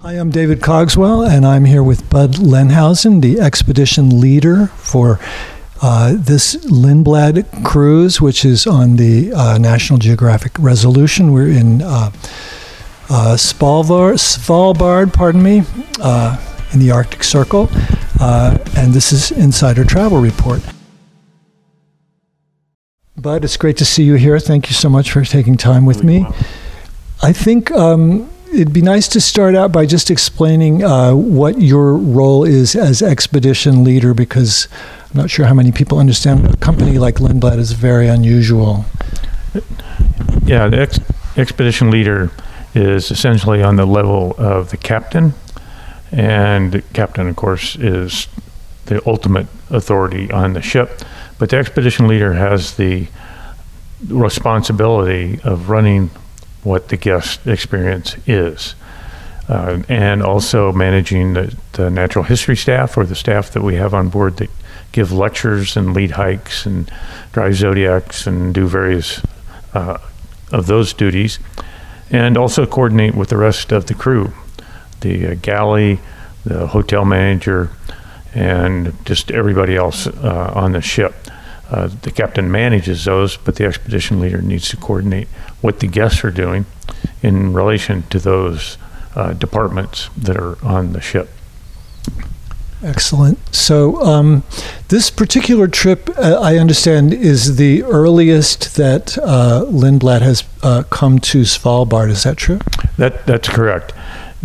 Hi, I'm David Cogswell, and I'm here with Bud Lehnhausen, the expedition leader for uh, this Lindblad cruise, which is on the uh, National Geographic Resolution. We're in uh, uh Svalbard, Svalbard, pardon me, uh, in the Arctic Circle, uh, and this is Insider Travel Report. Bud, it's great to see you here. Thank you so much for taking time with me. I think. Um, it'd be nice to start out by just explaining uh, what your role is as expedition leader, because I'm not sure how many people understand a company like Lindblad is very unusual. Yeah, the ex- expedition leader is essentially on the level of the captain, and the captain, of course, is the ultimate authority on the ship. But the expedition leader has the responsibility of running what the guest experience is. Uh, and also managing the, the, natural history staff or the staff that we have on board that give lectures and lead hikes and drive zodiacs and do various uh, of those duties. And also coordinate with the rest of the crew, the uh, galley, the hotel manager, and just everybody else uh, on the ship. Uh, the captain manages those, but the expedition leader needs to coordinate what the guests are doing in relation to those uh, departments that are on the ship. Excellent. So, um, this particular trip, uh, I understand, is the earliest that uh, Lindblad has uh, come to Svalbard. Is that true? That that's correct.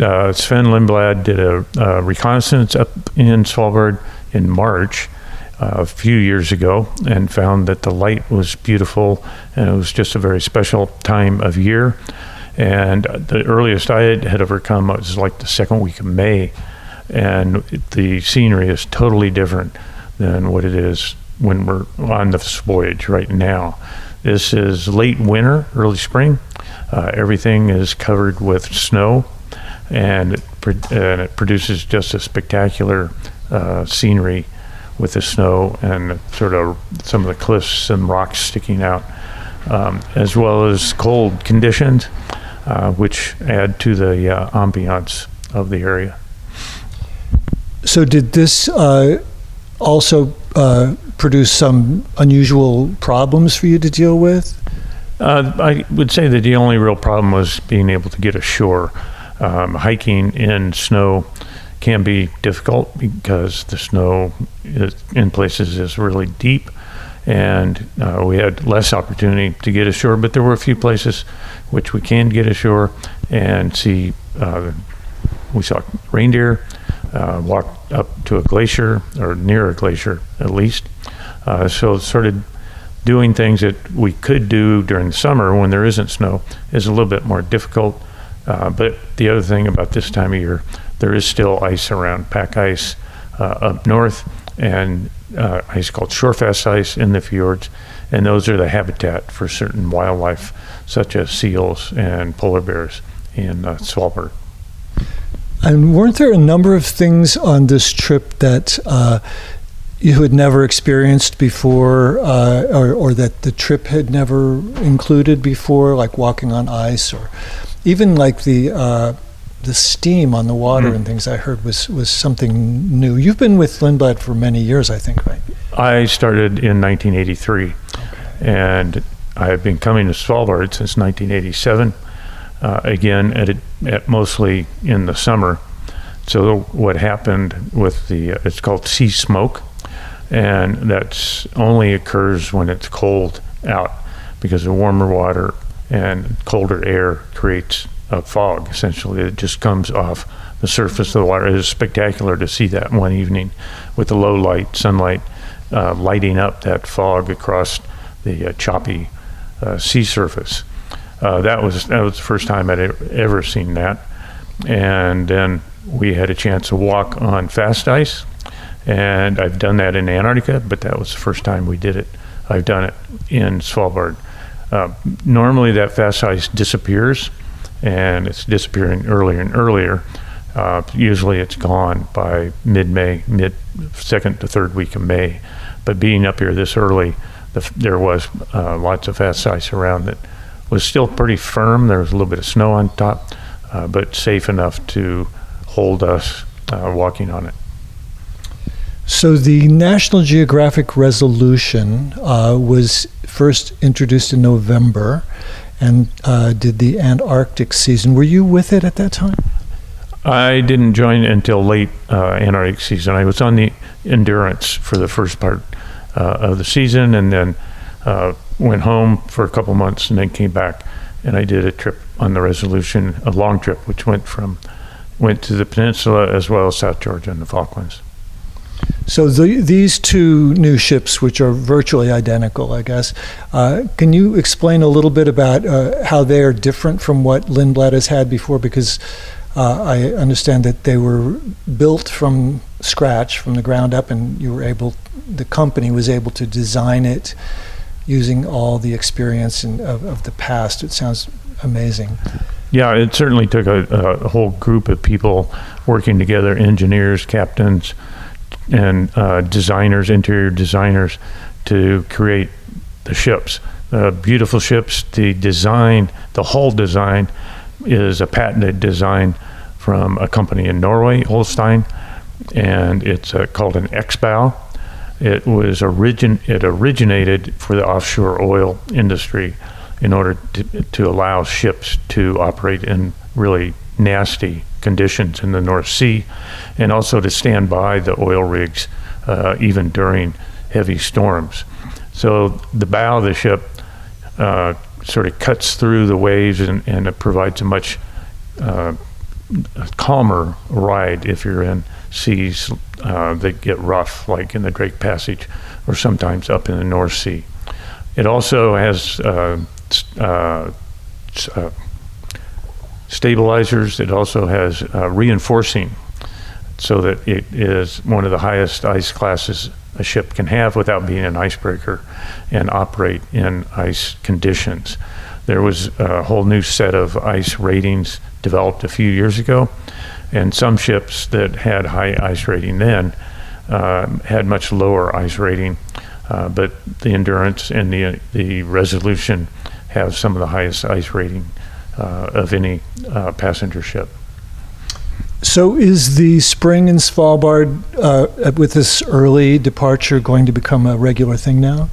Uh, Sven Lindblad did a, a reconnaissance up in Svalbard in March, a few years ago and found that the light was beautiful and it was just a very special time of year. And the earliest I had ever come was like the second week of May, and the scenery is totally different than what it is when we're on this voyage right now. This is late winter, early spring. Uh, everything is covered with snow, and it, and it produces just a spectacular uh, scenery with the snow and sort of some of the cliffs and rocks sticking out, um, as well as cold conditions, uh, which add to the uh, ambiance of the area. So, did this uh, also uh, produce some unusual problems for you to deal with? Uh, I would say that the only real problem was being able to get ashore. Um, hiking in snow can be difficult because the snow is, in places is really deep. And uh, we had less opportunity to get ashore but there were a few places which we can get ashore and see uh, we saw reindeer uh, walked up to a glacier or near a glacier at least. Uh, so sort of doing things that we could do during the summer when there isn't snow is a little bit more difficult. Uh, but the other thing about this time of year there is still ice around, pack ice uh, up north, and uh, ice called shorefast ice in the fjords, and those are the habitat for certain wildlife, such as seals and polar bears in uh, Svalbard. And weren't there a number of things on this trip that uh, you had never experienced before, uh, or, or, that the trip had never included before, like walking on ice, or even like the uh, the steam on the water mm. and things I heard was was something new. You've been with Lindblad for many years, I think, right? I started in 1983, okay. and I have been coming to Svalbard since 1987. Uh, again, at, at mostly in the summer. So what happened with the uh, it's called sea smoke, and that's only occurs when it's cold out because the warmer water and colder air creates a fog, essentially. It just comes off the surface of the water. It is spectacular to see that one evening with the low light, sunlight uh, lighting up that fog across the uh, choppy uh, sea surface. Uh, that was that was the first time I'd ever seen that. And then we had a chance to walk on fast ice, and I've done that in Antarctica, but that was the first time we did it. I've done it in Svalbard. Uh, normally, that fast ice disappears and it's disappearing earlier and earlier. Uh, usually it's gone by mid-May, mid second to third week of May. But being up here this early, the, there was uh, lots of fast ice around that was still pretty firm. There was a little bit of snow on top, uh, but safe enough to hold us uh, walking on it. So the National Geographic Resolution uh, was first introduced in November and uh, did the Antarctic season. Were you with it at that time? I didn't join until late uh, Antarctic season. I was on the Endurance for the first part uh, of the season, and then uh, went home for a couple months, and then came back, and I did a trip on the Resolution, a long trip, which went from went to the peninsula as well as South Georgia and the Falklands. So the, these two new ships, which are virtually identical, I guess, uh, can you explain a little bit about uh, how they are different from what Lindblad has had before? Because uh, I understand that they were built from scratch, from the ground up, and you were able, the company was able to design it using all the experience in, of, of the past. It sounds amazing. Yeah, it certainly took a, a whole group of people working together engineers, captains, and uh, designers, interior designers, to create the ships. Uh, beautiful ships. The design, the hull design, is a patented design from a company in Norway, Ulstein, and it's uh, called an X-bow. It was origin it originated for the offshore oil industry in order to, to allow ships to operate in really nasty conditions in the North Sea and also to stand by the oil rigs uh, even during heavy storms. So the bow of the ship uh, sort of cuts through the waves and, and it provides a much uh, calmer ride if you're in seas uh, that get rough, like in the Drake Passage or sometimes up in the North Sea. It also has uh, uh, stabilizers. It also has uh, reinforcing so that it is one of the highest ice classes a ship can have without being an icebreaker and operate in ice conditions. There was a whole new set of ice ratings developed a few years ago, and some ships that had high ice rating then uh, had much lower ice rating, uh, but the endurance and the the resolution have some of the highest ice rating uh, of any uh, passenger ship. So, is the spring in Svalbard uh, with this early departure going to become a regular thing now?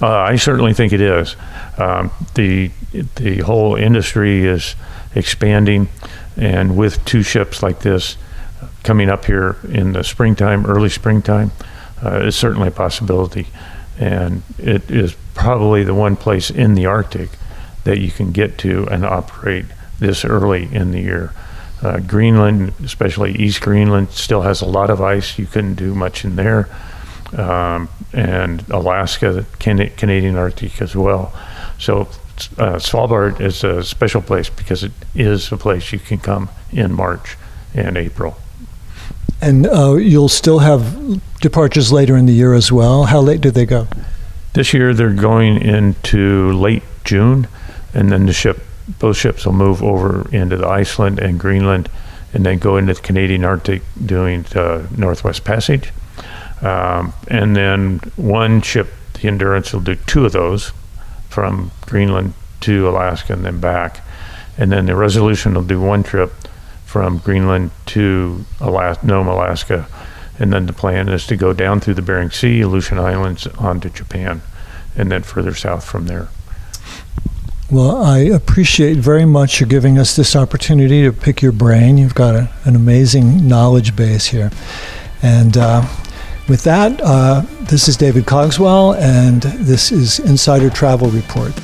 Uh, I certainly think it is. Um, the the whole industry is expanding, and with two ships like this coming up here in the springtime, early springtime, uh, is certainly a possibility and it is probably the one place in the Arctic that you can get to and operate this early in the year. Uh, Greenland, especially East Greenland, still has a lot of ice. You couldn't do much in there. Um, and Alaska, Can- Canadian Arctic as well. So uh, Svalbard is a special place because it is a place you can come in March and April. And uh, you'll still have departures later in the year as well. How late do they go? This year they're going into late June, and then the ship, both ships will move over into the Iceland and Greenland, and then go into the Canadian Arctic doing the Northwest Passage. Um, and then one ship, the Endurance, will do two of those from Greenland to Alaska and then back. And then the Resolution will do one trip from Greenland to Alaska, Nome, Alaska. And then the plan is to go down through the Bering Sea, Aleutian Islands, onto Japan, and then further south from there. Well, I appreciate very much you giving us this opportunity to pick your brain. You've got a, an amazing knowledge base here. And uh, with that, uh, this is David Cogswell, and this is Insider Travel Report.